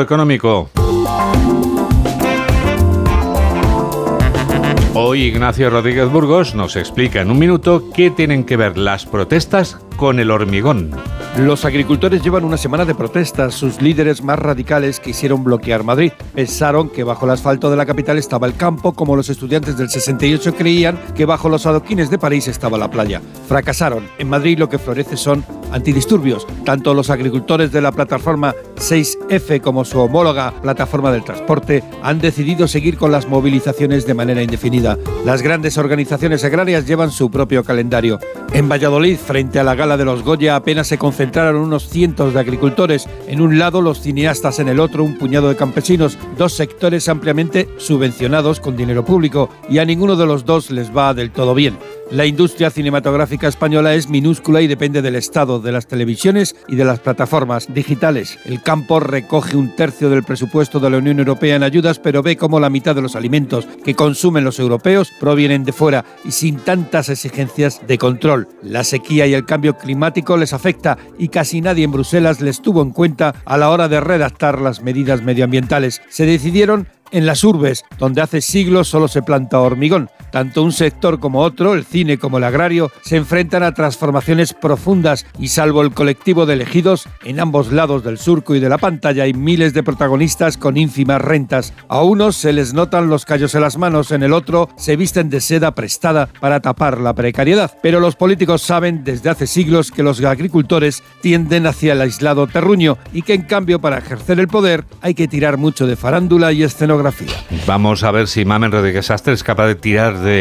económico. Hoy Ignacio Rodríguez Burgos nos explica en un minuto qué tienen que ver las protestas con el hormigón. Los agricultores llevan una semana de protestas. Sus líderes más radicales quisieron bloquear Madrid. Pensaron que bajo el asfalto de la capital estaba el campo, como los estudiantes del 68 creían que bajo los adoquines de París estaba la playa. Fracasaron. En Madrid lo que florece son antidisturbios. Tanto los agricultores de la plataforma 6F como su homóloga plataforma del transporte han decidido seguir con las movilizaciones de manera indefinida. Las grandes organizaciones agrarias llevan su propio calendario. En Valladolid, frente a la gala de los Goya, apenas se concentraron unos cientos de agricultores. En un lado, los cineastas, en el otro, un puñado de campesinos, dos sectores ampliamente subvencionados con dinero público, y a ninguno de los dos les va del todo bien. La industria cinematográfica española es minúscula y depende del Estado, de las televisiones y de las plataformas digitales. El campo recoge un tercio del presupuesto de la Unión Europea en ayudas, pero ve cómo la mitad de los alimentos que consumen los europeos provienen de fuera y sin tantas exigencias de control. La sequía y el cambio climático les afecta y casi nadie en Bruselas les tuvo en cuenta a la hora de redactar las medidas medioambientales. Se decidieron en las urbes, donde hace siglos solo se planta hormigón. Tanto un sector como otro, el cine como el agrario, se enfrentan a transformaciones profundas y salvo el colectivo de elegidos, en ambos lados del surco y de la pantalla hay miles de protagonistas con ínfimas rentas. A unos se les notan los callos en las manos, en el otro se visten de seda prestada para tapar la precariedad. Pero los políticos saben desde hace siglos que los agricultores tienden hacia el aislado terruño y que en cambio para ejercer el poder hay que tirar mucho de farándula y escenografía. Vamos a ver si Mamen Rodríguez Astre es capaz de tirar de